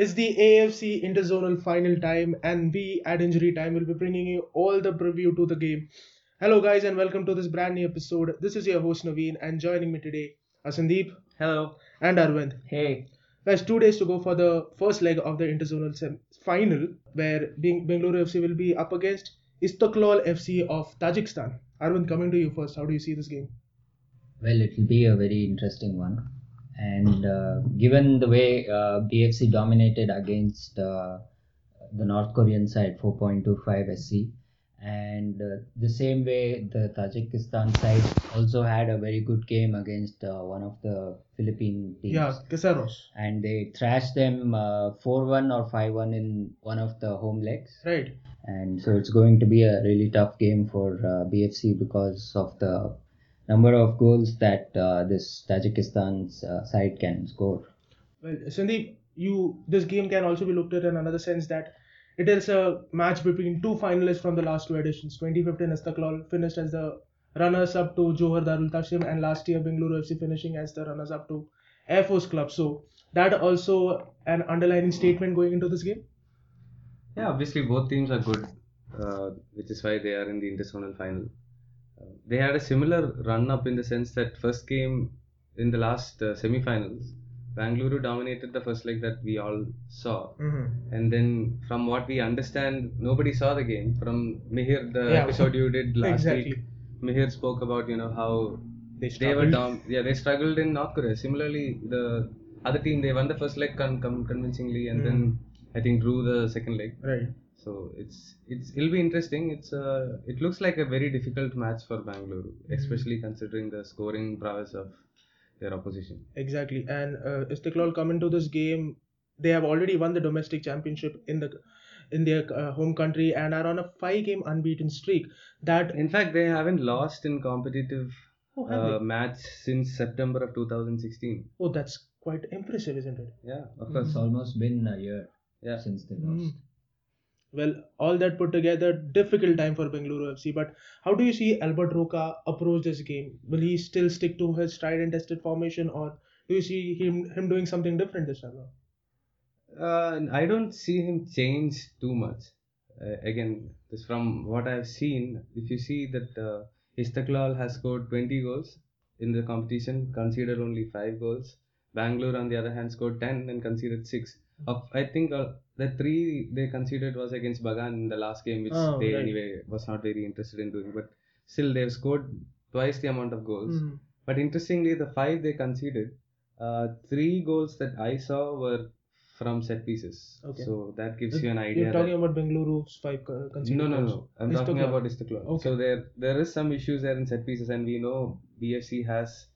It's the AFC Interzonal final time, and we at Injury Time will be bringing you all the preview to the game. Hello, guys, and welcome to this brand new episode. This is your host Naveen, and joining me today are Sandeep Hello. and Arvind. Hey. There's two days to go for the first leg of the Interzonal sem- final, where Beng- Bengaluru FC will be up against Istiklol FC of Tajikistan. Arvind, coming to you first. How do you see this game? Well, it will be a very interesting one. And uh, given the way uh, BFC dominated against uh, the North Korean side 4.25 SC, and uh, the same way the Tajikistan side also had a very good game against uh, one of the Philippine teams. Yeah, Casaros. And they thrashed them uh, 4 1 or 5 1 in one of the home legs. Right. And so it's going to be a really tough game for uh, BFC because of the number of goals that uh, this Tajikistan's uh, side can score. Well, Sandeep, you this game can also be looked at in another sense that it is a match between two finalists from the last two editions. 2015 Istiklol finished as the runners-up to Johor Darul Ta'zim, and last year Bengaluru FC finishing as the runners-up to Air Force Club. So that also an underlining statement going into this game. Yeah, obviously both teams are good, uh, which is why they are in the interzonal final. They had a similar run up in the sense that first game in the last uh, semi-finals, Bangalore dominated the first leg that we all saw, Mm-hmm. and then from what we understand, nobody saw the game. From Mihir, the Yeah. episode you did last Exactly. week, Mihir spoke about you know how They they were struggled. down. Yeah, they struggled in North Korea. Similarly, the other team they won the first leg con- con- convincingly, and then I think drew the second leg. Right. So it's it's it'll be interesting. It's uh, it looks like a very difficult match for Bangalore, especially considering the scoring prowess of their opposition. Exactly. And uh, Istiklol come into this game. They have already won the domestic championship in the in their uh, home country and are on a five-game unbeaten streak. That In fact, they haven't lost in competitive Oh, uh, match since September of 2016. oh, that's quite impressive, isn't it? Yeah, of It's course. almost been a year Yeah. since they Mm. Well, all that put together, difficult time for Bengaluru FC. But how do you see Albert Roca approach this game? Will he still stick to his tried and tested formation, or do you see him him doing something different this time? Uh, I don't see him change too much. Uh, again, this from what I've seen, if you see that uh, Istiklol has scored 20 goals in the competition, conceded only 5 goals. Bangalore, on the other hand, scored 10 and conceded 6. Of, I think uh, the three they conceded was against Bagan in the last game, which Oh, they right. anyway was not very interested in doing. But still, they've scored twice the amount of goals. Mm. But interestingly, the five they conceded, uh, three goals that I saw were from set pieces. Okay. So that gives you an idea. You're talking about Bengaluru's five co- conceded no, no, goals. no. I'm talking Istiklol. about Istiklol. Okay. So there, there is some issues there in set pieces, and we know BFC has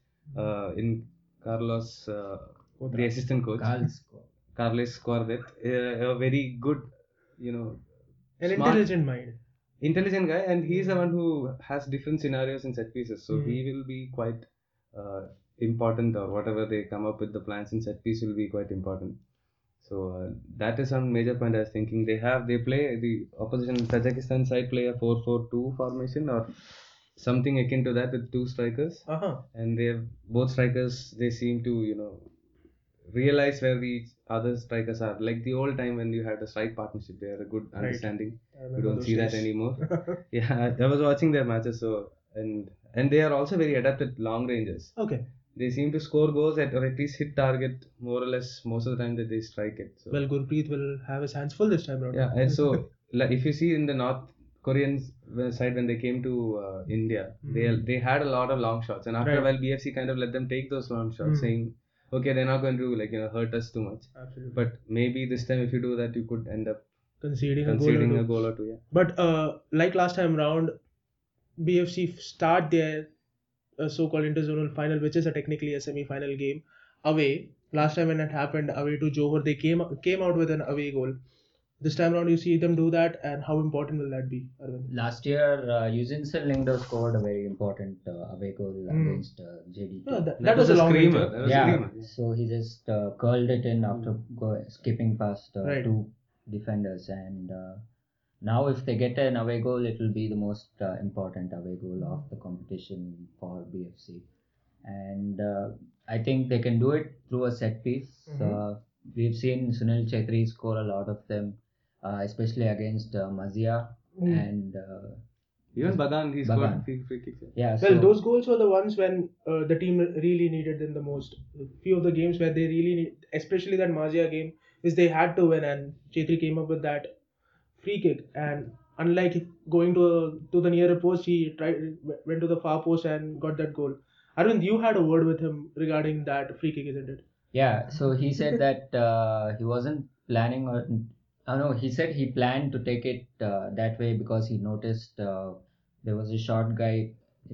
uh, in Carlos, uh, the assistant coach, Carl's score. Carles Cuadrat, uh, a very good, you know, An intelligent mind. intelligent guy and he's the one who has different scenarios in set pieces so Mhm. he will be quite uh, important or whatever they come up with the plans in set piece will be quite important so uh, that is one major point i was thinking they have they play the opposition tajikistan side play a 4-4-2 formation or something akin to that with two strikers Uh huh. and they have both strikers they seem to you know realize where the other strikers are. Like the old time when you had a strike partnership they had a good understanding. We don't see that anymore. Yeah I- was watching their matches so and and they are also very adept at long ranges okay. they seem to score goals at, or at least hit target more or less most of the time that they strike it so. Well, Gurpreet will have his hands full this time around. yeah and so like if you see in the north korean side when they came to uh, india they they had a lot of long shots. And after a while bfc kind of let them take those long shots Mm. saying okay they're not going to like you know hurt us too much Absolutely. but maybe this time if you do that you could end up conceding, a goal. conceding or a two. goal or two yeah But uh, like last time round, BFC start their uh, so-called interzonal final, which is a technically a semi-final game, away. Last time when it happened away to Johor, they came came out with an away goal. This time around you see them do that, and how important will that be, Arvind? Last year, uh, Eugeneson Lyngdoh scored a very important uh, away goal Mm. against uh, JDT. Yeah, that, That was, was a a long screamer. That was a yeah, screamer. so he just uh, curled it in after go, skipping past uh, Right. two defenders. And uh, now, if they get an away goal, it will be the most uh, important away goal of the competition for BFC. And uh, I think they can do it through a set piece. Mhm. Uh, we've seen Sunil Chhetri score a lot of them, especially against uh, Maziya Mm. and uh, Even Bagan, he's got Bagan. free, free kicks. yeah. Well, so- those goals were the ones when uh, the team really needed them the most. A few of the games where they really need, especially that Maziya game, is they had to win, and Chhetri came up with that free kick. And unlike going to to the nearer post, he tried went to the far post and got that goal. Arvind, you had a word with him regarding that free kick, isn't it? Yeah, so he said that uh, he wasn't planning on. Oh no, he said he planned to take it uh, that way because he noticed uh, there was a short guy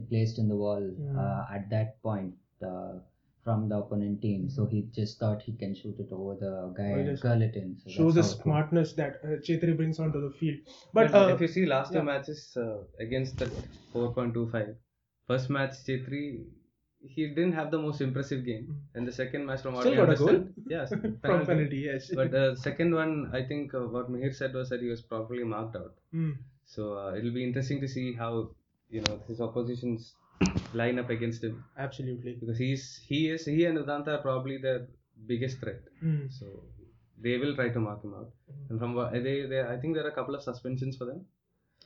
placed in the wall Hmm. uh, at that point uh, from the opponent team. So he just thought he can shoot it over the guy Oh, and curl it in. So Shows the that's how it smartness that uh, Chhetri brings onto the field. But, But uh, if you see last yeah. two matches uh, against the 4.25, first match Chhetri, he didn't have the most impressive game, and the second match from what Still we got a goal. yes, from penalty, yes. But the second one, I think uh, what Mihir said was that he was properly marked out. Hmm. So uh, it'll be interesting to see how you know his oppositions line up against him Absolutely. because he's he is he and Udanta are probably the biggest threat. Hmm. So they will try to mark him out. And from what they, they I think there are a couple of suspensions for them.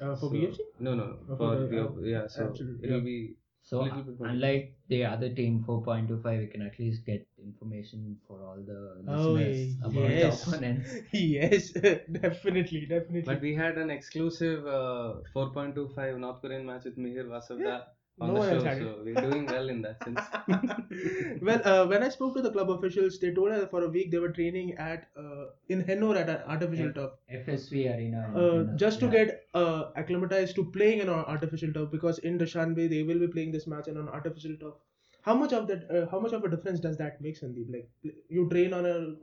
Uh, for So- BFC? No, no, Oh, for For the- the, uh, yeah, so absolutely, it'll yeah. be So little bit unlike the other team 4.25, we can at least get information for all the Oh, listeners about yes. the opponents. yes, definitely, definitely. But we had an exclusive uh, 4.25 North Korean match with Mihir Vasavda on no one show, else had so it. we're doing well in that sense. well, uh, when I spoke to the club officials, they told us that for a week they were training at uh, in Hennur at an artificial Yeah. turf, FSV Arena. uh, just to yeah. get uh, acclimatized to playing in an artificial turf. Because in Dushanbe they will be playing this match in an artificial turf. How much of that? Uh, how much of a difference does that make, Sandeep? Like you train on a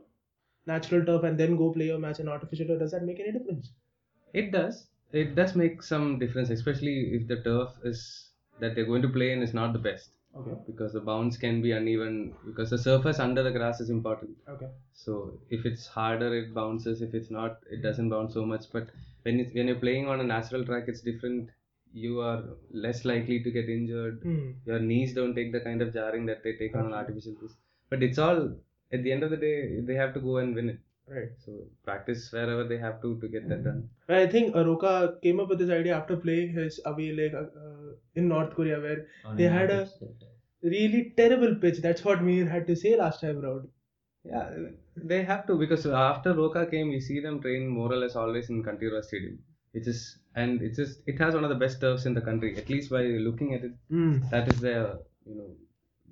natural turf and then go play a match in artificial turf. Does that make any difference? It does. It does make some difference, especially if the turf is that they're going to play in is not the best Okay. because the bounce can be uneven because the surface under the grass is important. Okay. So if it's harder, it bounces. If it's not, it doesn't bounce so much. But when it, when you're playing on a natural track, it's different. You are less likely to get injured. Hmm. Your knees don't take the kind of jarring that they take on an artificial piece. But it's all at the end of the day, they have to go and win it. Right. So practice wherever they have to to get that done. I think Aroka came up with this idea after playing his away leg uh, in North Korea, where On they had a average really terrible pitch. That's what Mir had to say last time round. Yeah, they have to because after Roca came, we see them train more or less always in Kanteerava Stadium, which is and it's just it has one of the best turfs in the country. At least by looking at it, Mm. that is the you know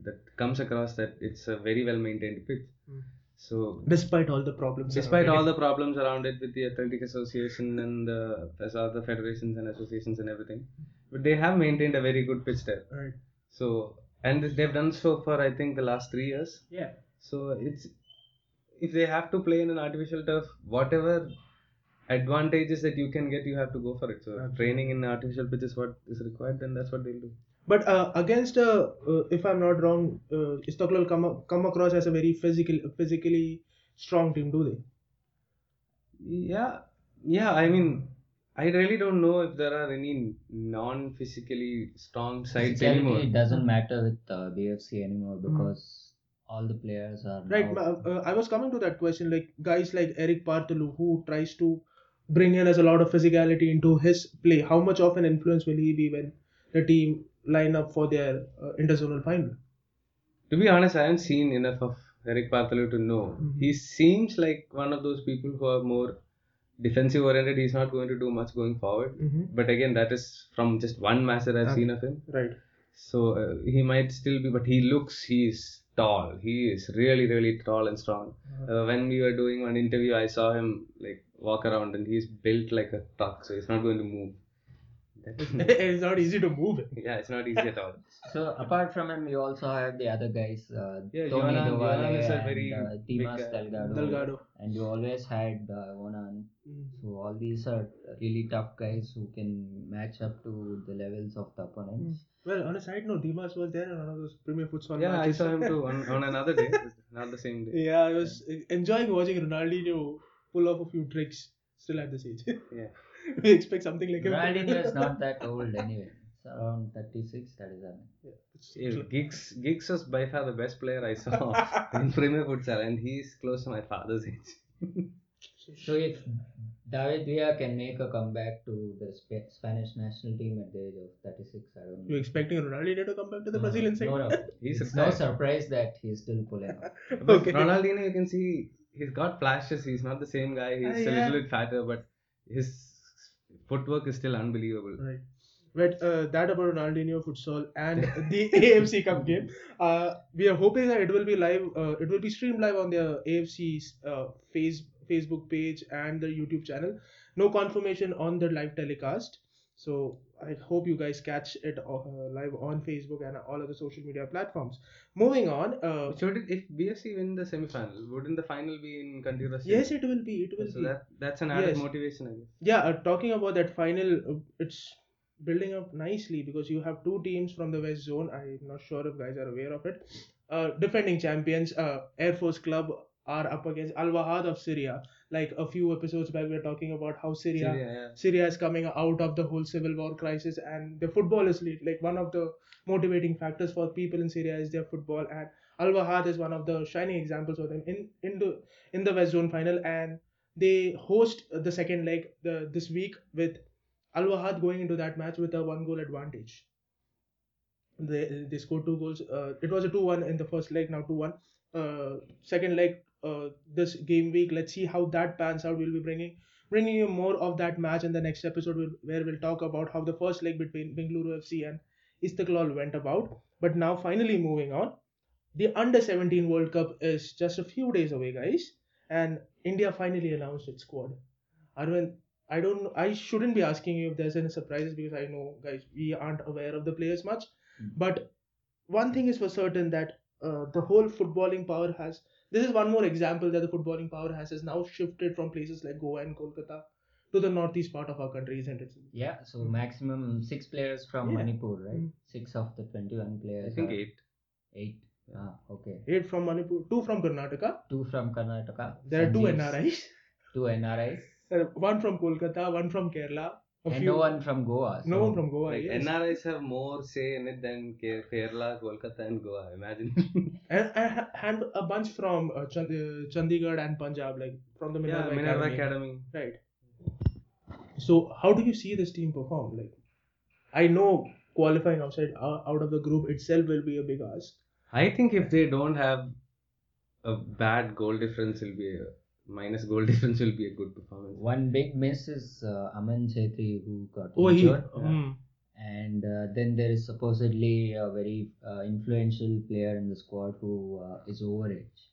that comes across that it's a very well maintained pitch. Mm. So Despite all the problems. despite all it. the problems around it with the athletic association and the as other federations and associations and everything, but they have maintained a very good pitch there. Right. So and they've done so for I think the last three years. Yeah. So it's if they have to play in an artificial turf, whatever advantages that you can get, you have to go for it. So training in artificial pitch is what is required, then that's what they'll do. But uh, against, uh, uh, if I'm not wrong, uh, Istiklol come up, come across as a very physical, physically strong team, do they? Yeah, yeah. I mean, I really don't know if there are any non-physically strong sides Physicality anymore. It doesn't matter with uh, BFC anymore because all the players are Right. now- Uh, I was coming to that question. Like guys like Erik Paartalu, who tries to bring in as a lot of physicality into his play. How much of an influence will he be when the team line up for their uh, interzonal final? To be honest, I haven't seen enough of Erik Paartalu to know. Mhm. He seems like one of those people who are more defensive oriented. He's not going to do much going forward. Mm-hmm. But again, that is from just one match that I've Okay. seen of him. Right. So uh, he might still be, but he looks, he's tall. He is really, really tall and strong. Uh, when we were doing one interview, I saw him like walk around and he's built like a truck, so he's not going to move. That- it's not easy to move yeah, it's not easy at all. So apart from him, you also have the other guys, uh, Yeah, Tony Juanan- Dovale Juanan is a and very uh, big Dimas guy. Delgado, Delgado. and you always had uh, Onan. Mm. So all these are really tough guys who can match up to the levels of the opponents. Well, on a side note, Dimas was there in one of those Premier Futsal Yeah, I saw him too on, on another day, not the same day. Yeah, I was enjoying watching Ronaldinho pull off a few tricks still at this age. Yeah. we expect something like him. Ronaldinho is not that old anyway. It's around 36, 37. Yeah, it's Yeah, Giggs, Giggs was by far the best player I saw in Premier Futsal, and he's close to my father's age. So if David Villa can make a comeback to the Sp- Spanish national team at the age of 36, I don't know. You know. expecting Ronaldinho to come back to the No, Brazilian side? No, no. He's it's no surprise that he's still pulling off. But Okay. Ronaldinho, you can see he's got flashes. He's not the same guy. He's Ah, a little bit fatter, but his footwork is still unbelievable. Right. But uh, that about Ronaldinho futsal and the AFC Cup game. Uh, we are hoping that it will be live. Uh, it will be streamed live on the AFC's uh, face Facebook page and the YouTube channel. No confirmation on the live telecast. So I hope you guys catch it uh, live on Facebook and all other social media platforms. Moving on. Uh, Should it, if BFC win the semi-final, wouldn't the final be in Kanteerava? yes, it will be. It will So be. that that's an added Yes. motivation, I guess. yeah uh, talking about that final uh, it's building up nicely because you have two teams from the west zone i'm not sure if guys are aware of it uh, defending champions uh, air force club are up against al wahda of syria like a few episodes back we were talking about how syria Syria, yeah. Syria is coming out of the whole civil war crisis, and the football is lit- like one of the motivating factors for people in Syria is their football, and Al Wahda is one of the shining examples of them in in the in the West Zone final, and they host the second leg the this week with Al Wahda going into that match with a one goal advantage. They they scored two goals. Uh, it was a two one in the first leg, now two one. Uh, second leg uh, this game week. Let's see how that pans out. We'll be bringing bringing you more of that match in the next episode where- where we'll talk about how the first leg between Bengaluru FC and Istiklol went about. But now, finally, moving on, the Under 17 World Cup is just a few days away, guys, and India finally announced its squad. Arvind, I don't I shouldn't be asking you if there's any surprises because I know, guys, we aren't aware of the players much. Mm. But one thing is for certain that uh, the whole footballing power has this is one more example that the footballing power has is now shifted from places like Goa and Kolkata to the northeast part of our country, isn't it? Yeah, so maximum six players from Yeah. Manipur, right? Mm. Six of the 21 players. I think eight. Eight. Ah, okay. Eight from Manipur, two from Karnataka. Two from Karnataka. There are two NRIs. Two NRIs. One from Kolkata, one from Kerala. A And few, no one from Goa. no one from Goa. Like yes. NRIs have more say in it than Kerala, Kolkata, and Goa. Imagine. and, and, and a bunch from uh, Chand- uh, Chandigarh and Punjab, like from the yeah, Minerva, Minerva Academy. Academy. Right. So, how do you see this team perform? Like, I know qualifying outside uh, out of the group itself will be a big ask. I think if they don't have a bad goal difference, it'll be a minus goal difference will be a good performance. One big miss is uh, Aman Chhetri who got Oh, he. injured. Hmm. And uh, then there is supposedly a very uh, influential player in the squad who uh, is overage.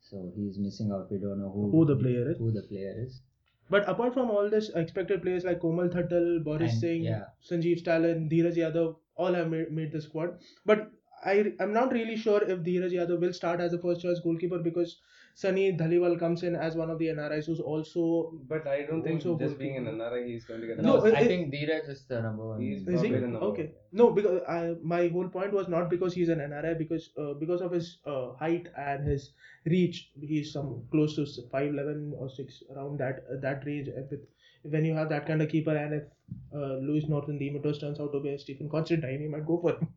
So he's missing out. We don't know who, Who the player is. Who the player is. But apart from all this, expected players like Komal Thatal, Boris And, Singh, yeah. Sanjeev Stalin, Dheeraj Yadav, all have made, made the squad. But I, I'm not really sure if Dheeraj Yadav will start as a first choice goalkeeper because Sunny Dhaliwal comes in as one of the NRIs who's also. But I don't think so. just being an goalkeeper. NRI, he's going to get. No, No, it- I it- think Dheeraj is the number one. He's Is he? the number Okay. one. No, because I, my whole point was not because he's an NRI, because uh, because of his uh, height and his reach, he's some close to five eleven or six around that uh, that range. And with, when you have that kind of keeper, and if uh, Luis Norton de Matos turns out to be a Stephen Constantine, he might go for him.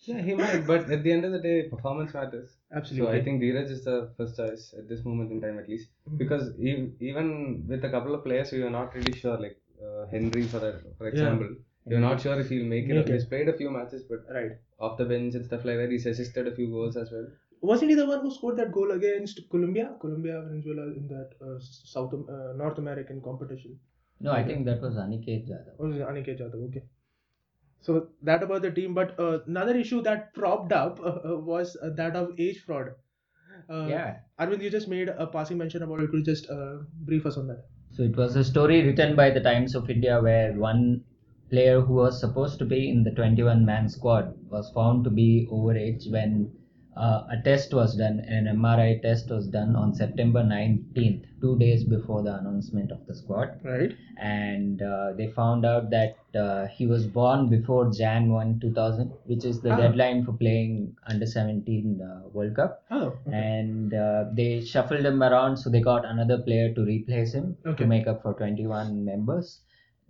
Yeah, he might. But at the end of the day, performance matters. Absolutely. So I think Dheeraj is the first choice at this moment in time, at least. Mhm. Because e- even with a couple of players, we were not really sure. Like uh, Henry, for that, for example, We're not sure if he'll make it. Make He's played a few matches, but right. off the bench and stuff like that, he's assisted a few goals as well. Wasn't he the one who scored that goal against Colombia, Colombia, Venezuela in that uh, South uh, North American competition? No, I think that was Aniket Jadhav. Or is it Aniket Jadhav? Okay. So that about the team, but uh, another issue that propped up uh, uh, was uh, that of age fraud. Uh, yeah. Arvind, you just made a passing mention about it. Could you just uh, brief us on that? So it was a story written by the Times of India where one player who was supposed to be in the 21 man squad was found to be overage when uh, a test was done, an MRI test was done on September 19th, two days before the announcement of the squad. Right. And uh, they found out that uh, he was born before Jan 1 2000, which is the Ah. deadline for playing under 17 uh, World Cup Oh. and uh, they shuffled him around so they got another player to replace him Okay. to make up for 21 members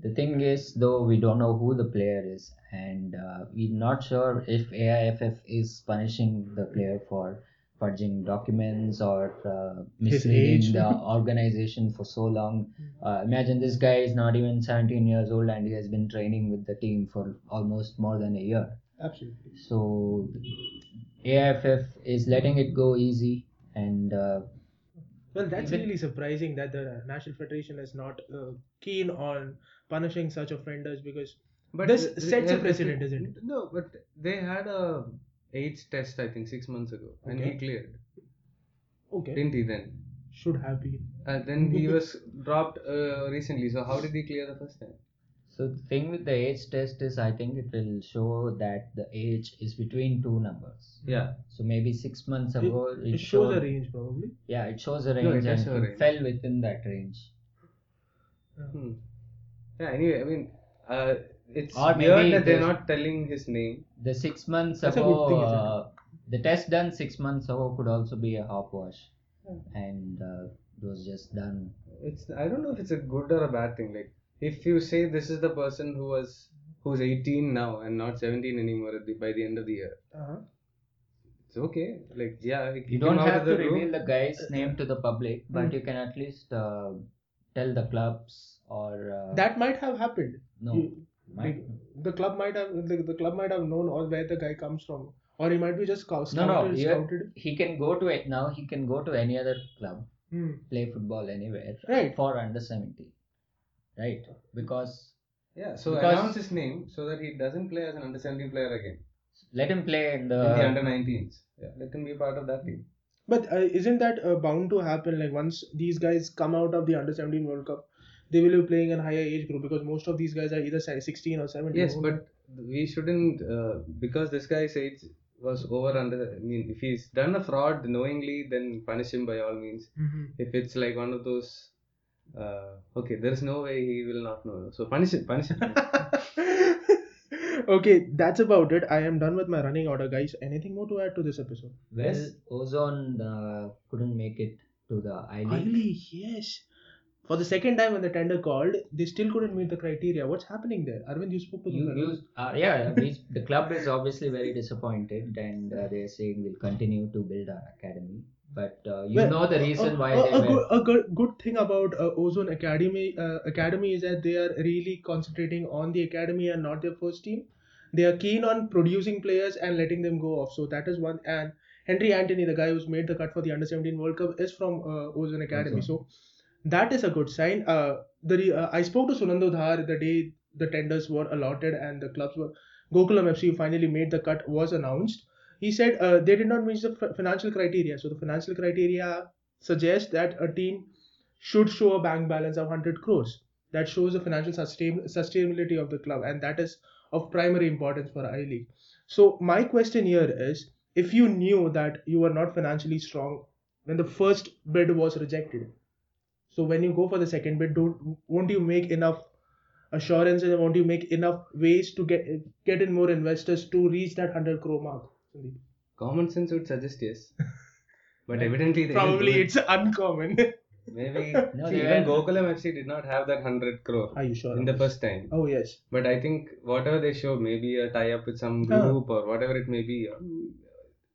The thing is, though, we don't know who the player is, and uh, we're not sure if AIFF is punishing the player for fudging documents or uh, misleading the organization for so long. Uh, imagine this guy is not even 17 years old and he has been training with the team for almost more than a year. Absolutely. So AIFF is letting it go easy, and uh, Well, that's Even- really surprising that the National Federation is not uh, keen on punishing such offenders because but this th- sets a precedent, th- isn't it? No, but they had a age test I think six months ago, and he cleared. Okay, Didn't he then? should have been. Uh, then he was dropped uh, recently. So how did he clear the first time? So the thing with the age test is, I think it will show that the age is between two numbers. Yeah. So maybe six months It, ago, it shows a range probably. Yeah, it shows a No, it range, and show a it range. fell within that range. Hmm. Yeah. Anyway, I mean, uh, it's Or weird maybe that they're not telling his name. The six months That's ago, thing, uh, the test done six months ago could also be a hopwash, Hmm. and uh, it was just done. It's I don't know if it's a good or a bad thing. Like if you say this is the person who was who's 18 now and not 17 anymore at the, by the end of the year, Uh-huh. it's okay. Like yeah, You don't have to the room. reveal the guy's name to the public, but Hmm. you can at least uh, tell the clubs or uh, That might have happened. no. You- might- the, the club might have the, the club might have known all where the guy comes from, or he might be just scout, no, no. scouted. you- scouted. He can go to it now. He can go to any other club, Hmm. play football anywhere, Right. For under seventy, right? Because Yeah, so Because- announce his name so that he doesn't play as an under 17 player again let him play in the. in the under 19s. Yeah, let him be part of that team. But uh, isn't that uh, bound to happen? Like once these guys come out of the under 17 World Cup, they will be playing in higher age group because most of these guys are either 16 or 17. Yes, but we shouldn't uh, because this guy's age was over under. I mean, if he's done a fraud knowingly, then punish him by all means. Mhm. If it's like one of those, uh, okay, there's no way he will not know. So punish him, punish him. okay, that's about it. I am done with my running order, guys. Anything more to add to this episode? Well, Ozone uh, couldn't make it to the I League. Really, yes. For the second time when the tender called, they still couldn't meet the criteria. What's happening there? Arvind, you spoke to them. you, uh, yeah, the club is obviously very disappointed, and uh, they're saying we'll continue to build our academy. But uh, you Well, know the reason why a, they a were. good, a good good thing about uh, Ozone Academy uh, Academy is that they are really concentrating on the academy and not their first team. They are keen on producing players and letting them go off. So that is one. And Henry Anthony, the guy who's made the cut for the Under 17 World Cup, is from uh, Ozone Academy. Ozone. So that is a good sign. Uh, the uh, I spoke to Sunando Dhar the day the tenders were allotted and the clubs were Gokulam FC finally made the cut was announced. He said uh, they did not meet the f- financial criteria. So the financial criteria suggests that a team should show a bank balance of 100 crores. That shows the financial sustain- sustainability of the club, and that is of primary importance for I League. So my question here is, if you knew that you were not financially strong when the first bid was rejected, so when you go for the second bid, don't won't you make enough assurance and won't you make enough ways to get get in more investors to reach that 100 crore mark? Common sense would suggest yes, but evidently they Probably it's uncommon. maybe. No, see, even Gokulam FC did not have that hundred crore Are you sure? in the first time. Oh yes. But I think whatever they showed, maybe a tie up with some group or whatever it may be, um,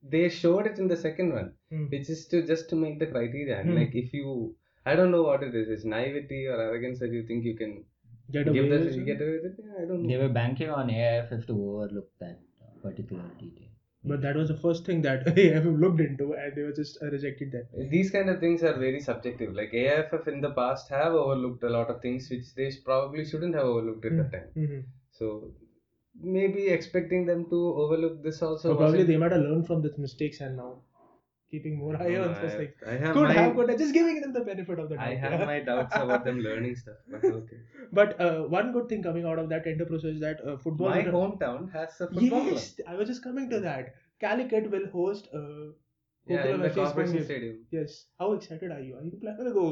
they showed it in the second one, Hmm. which is to just to make the criteria. Hmm. like if you, I don't know what it is. It's naivety or arrogance that you think you can Get away give the with get away with it. Yeah, I don't They were banking on AIFF to overlook that uh, particular detail. But that was the first thing that AFF looked into, and they were just uh, rejected that. These kind of things are very subjective. Like AIFF in the past have overlooked a lot of things which they probably shouldn't have overlooked at that time. Mm-hmm. So maybe expecting them to overlook this also. So probably they might have learned from the mistakes and now keeping more eye on I- such things. I have Could my- have, could have, just giving them the benefit of the doubt. I have my doubts about them learning stuff, but okay. But uh, one good thing coming out of that tender process is that uh, football. My hometown has a football club. Yes, I was just coming to that. Calicut will host. Uh, Yeah, in the FC Spring Corporation Game. Stadium. Yes. How excited are you? Are you planning to go?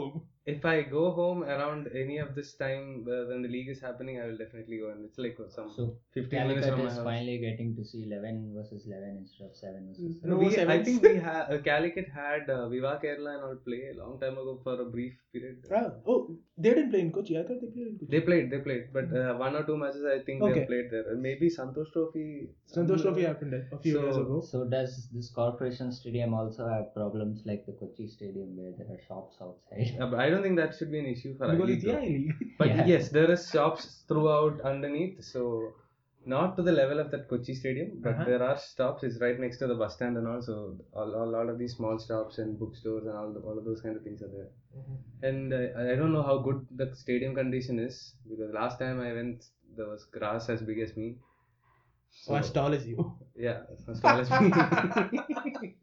If I go home around any of this time uh, when the league is happening, I will definitely go. And it's like some So 15 minutes Calicut from my is house. finally getting to see 11 versus 11 instead of 7 versus 7. No we, I think we had uh, Calicut had uh, Viva Kerala and all play a long time ago for a brief period. Ah, oh, they didn't play in Kochi. I thought they played in Kochi. They played, they played, but uh, one or two matches I think they Okay. have played there. And maybe Santosh Trophy. Santosh Trophy happened a few So- years ago. So does this corporation stadium also have problems like the Kochi stadium where there are shops outside? Uh, but I don't think that should be an issue for Because it's But Yeah. yes, there is shops throughout underneath. So not to the level of that Kochi stadium, but Uh-huh. there are stops. It's right next to the bus stand and also a, a lot of these small shops and bookstores and all the, all of those kind of things are there. And uh, I don't know how good the stadium condition is because last time I went, there was grass as big as me. So as tall as you. Yeah, as tall as me.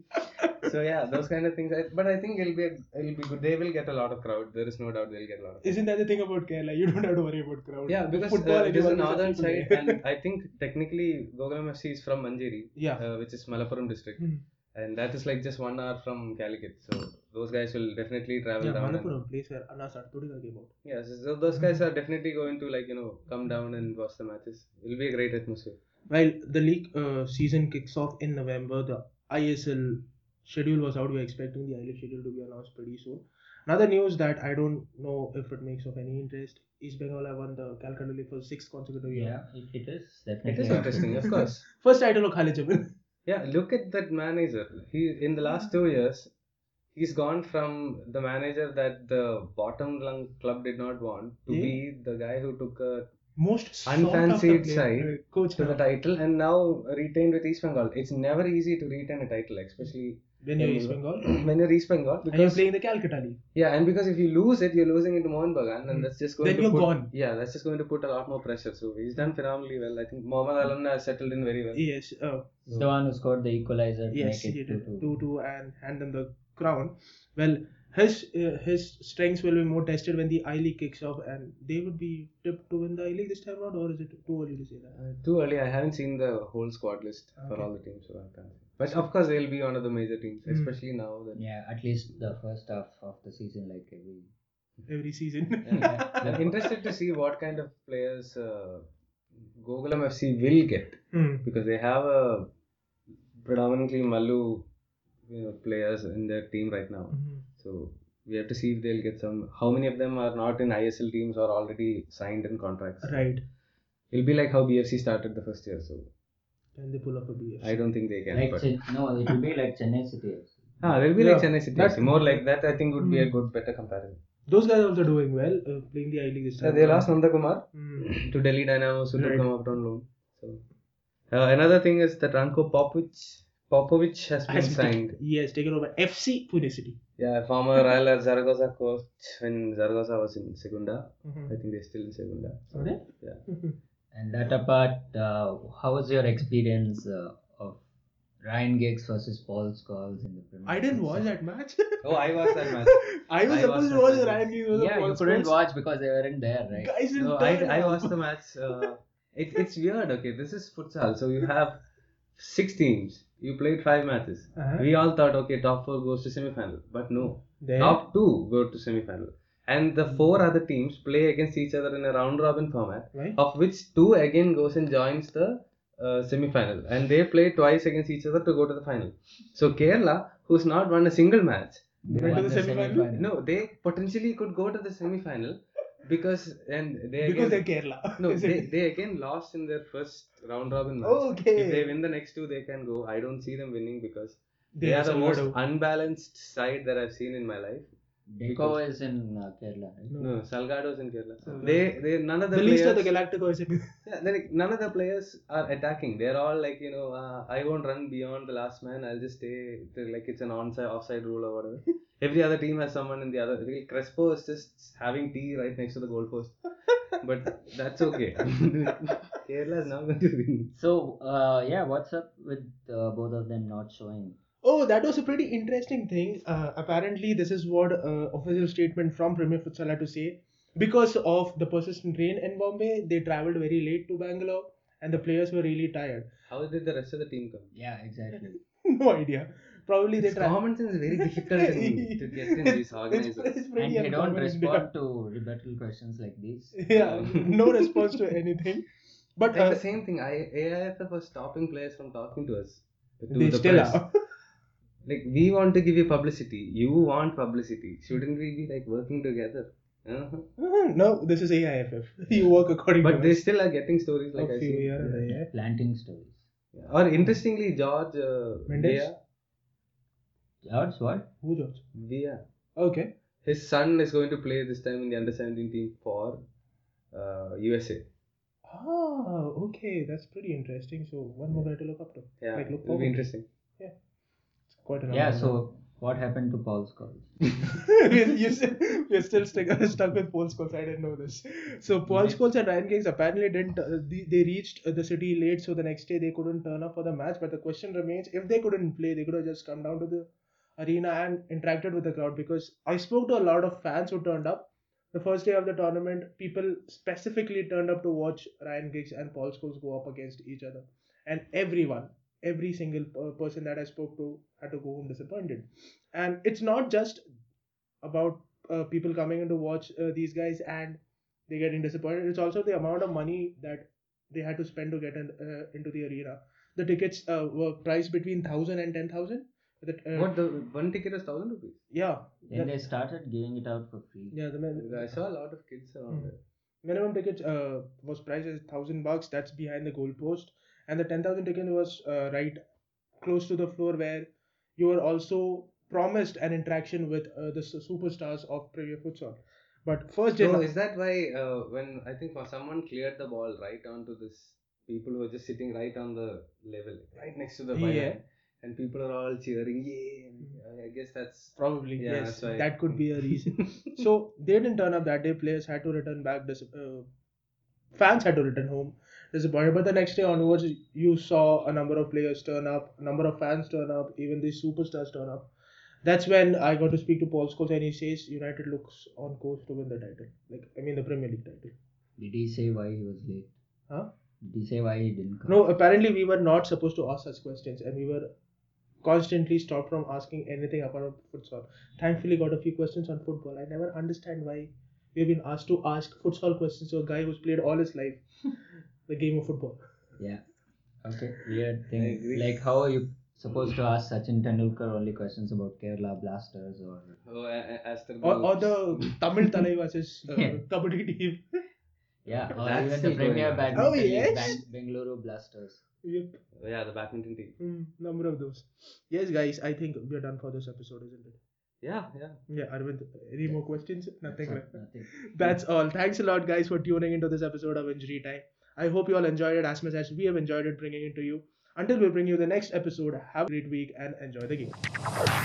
so yeah, those kind of things. I, but I think it'll be a, it'll be good. They will get a lot of crowd. There is no doubt they'll get a lot of. Isn't that the thing about Kerala? You don't have to worry about crowd. Yeah, because Football, uh, it is the northern side, and I think technically Gokulam FC is from Manjeri, Yeah. uh, which is Malappuram district, Hmm. and that is like just one hour from Calicut. So those guys will definitely travel Yeah, down. Manappuram, place where Anas Edathodika came out. yeah, so, so those guys are definitely going to like you know come down and watch the matches. It'll be a great atmosphere. While the league uh, season kicks off in November, the ISL schedule was out. We're expecting the ISL schedule to be announced pretty soon. Another news that I don't know if it makes of any interest East Bengal have won the Calcutta League for the sixth consecutive year. Yeah, it, it is definitely. It is interesting, of course. First title of Khalid Jamil. Yeah, look at that manager. He in the last two years, he's gone from the manager that the bottom rung club did not want to Yeah. be the guy who took a Most sought Unfancied side uh, coach to the title and now retained with East Bengal. It's never easy to retain a title, especially when you're East Bengal. when you're East Bengal. and you're Because playing the Calcutta League. yeah, and because if you lose it, you're losing it to Mohan Bagan, and Hmm. that's just going Then to you're put, gone. Yeah, that's just going to put a lot more pressure. So he's done phenomenally well. I think Mohammad Alam has settled in very well. Yes, uh, He's the one who scored the equalizer to yes, make he it did 2 two two and hand them the crown. Well, his uh, his strengths will be more tested when the I League kicks off, and they would be tipped to win the I League this time around, or is it too early to say that? Uh, too early. I haven't seen the whole squad list for all the teams. So I can't say. But of course, they'll be one of the major teams, Hmm. especially now that. Yeah, at least the first half of the season, like every. Every season. Yeah. I'm interested to see what kind of players uh, Gokulam FC will get Hmm. because they have a predominantly Malu you know, players in their team right now. Mhm. So we have to see if they'll get some. How many of them are not in ISL teams or already signed in contracts? Right. It'll be like how BFC started the first year. So Can they pull up a BFC? I don't think they can. Like but Chen- no, it will be like Chennai City. FC. ah, they'll be Yeah, like Chennai City. FC. More like that. I think would be a Hmm. good, better comparison. Those guys are also doing well, uh, playing the I League this Uh, time. they lost Nanda Kumar Hmm. to Delhi Dynamos who took Right. him up on loan. So uh, another thing is that Ranko Popovic Popovic has been Has signed. taken- He has taken over FC Pune City. Yeah, former Real Zaragoza coach when Zaragoza was in Segunda. Mhm. I think they're still in Segunda. Are they? Yeah. And that apart, uh, how was your experience uh, of Ryan Giggs versus Paul Scholes in the Premier I didn't watch that match. Oh, I watched that match. I was I supposed watched to watch match. Ryan Giggs versus Yeah, Paul you couldn't Scholes. watch because they weren't there, right? Guys didn't No, I, I watched the match. Uh, it, it's weird, okay? This is futsal. So you have six teams. You played five matches. Uh-huh. We all thought, okay, top four goes to semi final. But no. Then- Top two go to semi final. And the four other teams play against each other in a round robin format, Right. of which two again goes and joins the uh, semi final. And they play twice against each other to go to the final. So Kerala, who's not won a single match, They went to won the semi-final? no, they potentially could go to the semi final because and they Because again, they're Kerala. no, they, they again lost in their first round robin match. Okay. If they win the next two, they can go. I don't see them winning because They they, are are the most unbalanced side that I've seen in my life. Deco is in uh, Kerala, right? No, Salgado's in Kerala. Salgado. They, they, none of the, The players. least of the Galacticos. yeah, they're like, none of the players are attacking. They're all like, you know, uh, I won't run beyond the last man. I'll just stay. they're Like it's an onside, offside rule or whatever. Every other team has someone in the other. Like Crespo is just having tea right next to the goalpost. but that's okay. Kerala is now going to win. So, uh, yeah, what's up with uh, both of them not showing? Oh, that was a pretty interesting thing. Uh, apparently, this is what uh, official statement from Premier Futsal had to say. Because of the persistent rain in Bombay, they traveled very late to Bangalore, and the players were really tired. How did the rest of the team come? Yeah, exactly. no idea. Probably they This try. common sense is very difficult in, to get in these It's, organizations. it's and they don't uncommon in respond to rebuttal questions like these. Yeah, no response to anything. But like uh, the same thing, I, AIFF was stopping players from talking to us. To they the still press. are. Like we want to give you publicity. You want publicity. Shouldn't we be like working together? Uh-huh. no, this is AIFF. You work according But to they us. still are getting stories like A I few see. here and there, yeah. Planting stories. Yeah. Or interestingly, George uh, Mendes? Villa, George, what? Who George? Villa, Okay. his son is going to play this time in the under 17 team for uh, USA. Ah, okay. That's pretty interesting. So one more guy to look up to. Yeah, Like, look it'll be interesting. It's quite an Yeah, so what happened to Paul Scholes? we're, still, stuck, stuck with Paul Scholes. I didn't know this. So Paul Scholes and Ryan Giggs apparently didn't. Uh, the, they reached uh, the city late, so the next day they couldn't turn up for the match. But the question remains: if they couldn't play, they could have just come down to the arena and interacted with the crowd. Because I spoke to a lot of fans who turned up. The first day of the tournament, people specifically turned up to watch Ryan Giggs and Paul Scholes go up against each other, and everyone, every single person that I spoke to had to go home disappointed. And it's not just about uh, people coming in to watch uh, these guys and they getting disappointed. It's also the amount of money that they had to spend to get in, uh, into the arena. The tickets uh, were priced between thousand and ten thousand. Uh, What the one ticket is thousand rupees? Yeah, Then the- they started giving it out for free. yeah. The min- I saw a lot of kids around Hmm. there. minimum ticket uh, was priced as thousand bucks. That's behind the goal post, and the ten thousand ticket was uh, right close to the floor where you were also promised an interaction with uh, the superstars of Premier Futsal. But first So is that why uh, when I think for someone cleared the ball right onto this people who were just sitting right on the level, right next to the Yeah. byline, and people are all cheering, yeah. I- guess that's Probably, Yeah, yes. That could be a reason. so they didn't turn up that day. Players had to return back. Dis- uh, fans had to return home disappointed. But the next day onwards, you saw a number of players turn up, a number of fans turn up, even the superstars turn up. That's when I got to speak to Paul Scholes and he says United looks on course to win the title. Like, I mean, the Premier League title. Did he say why he was late? Huh? Did he say why he didn't come? No, apparently we were not supposed to ask such questions and we were constantly stopped from asking anything about futsal. Thankfully, got a few questions on football. I never understand why we've been asked to ask futsal questions to a guy who's played all his life the game of football. Yeah. Okay. Weird I thing. agree. Like, how are you supposed to ask Sachin Tendulkar only questions about Kerala Blasters or? oh, a- a- as the Or, or the Tamil Talai versus uh, Yeah. Kabaddi team. Yeah, or That's even still the Premier. Badminton Oh, League, yes? Bang- Bengaluru Blasters. yep. Oh, yeah the badminton team. Mm, number of those. Yes, guys, I think we're done for this episode, isn't it? Yeah, yeah. Yeah, Arvind, any more questions? Nothing. right? Nothing. That's all. Thanks a lot, guys, for tuning into this episode of Injury Time. I hope you all enjoyed it as much as we have enjoyed it bringing it to you. Until we bring you the next episode, have a great week and enjoy the game.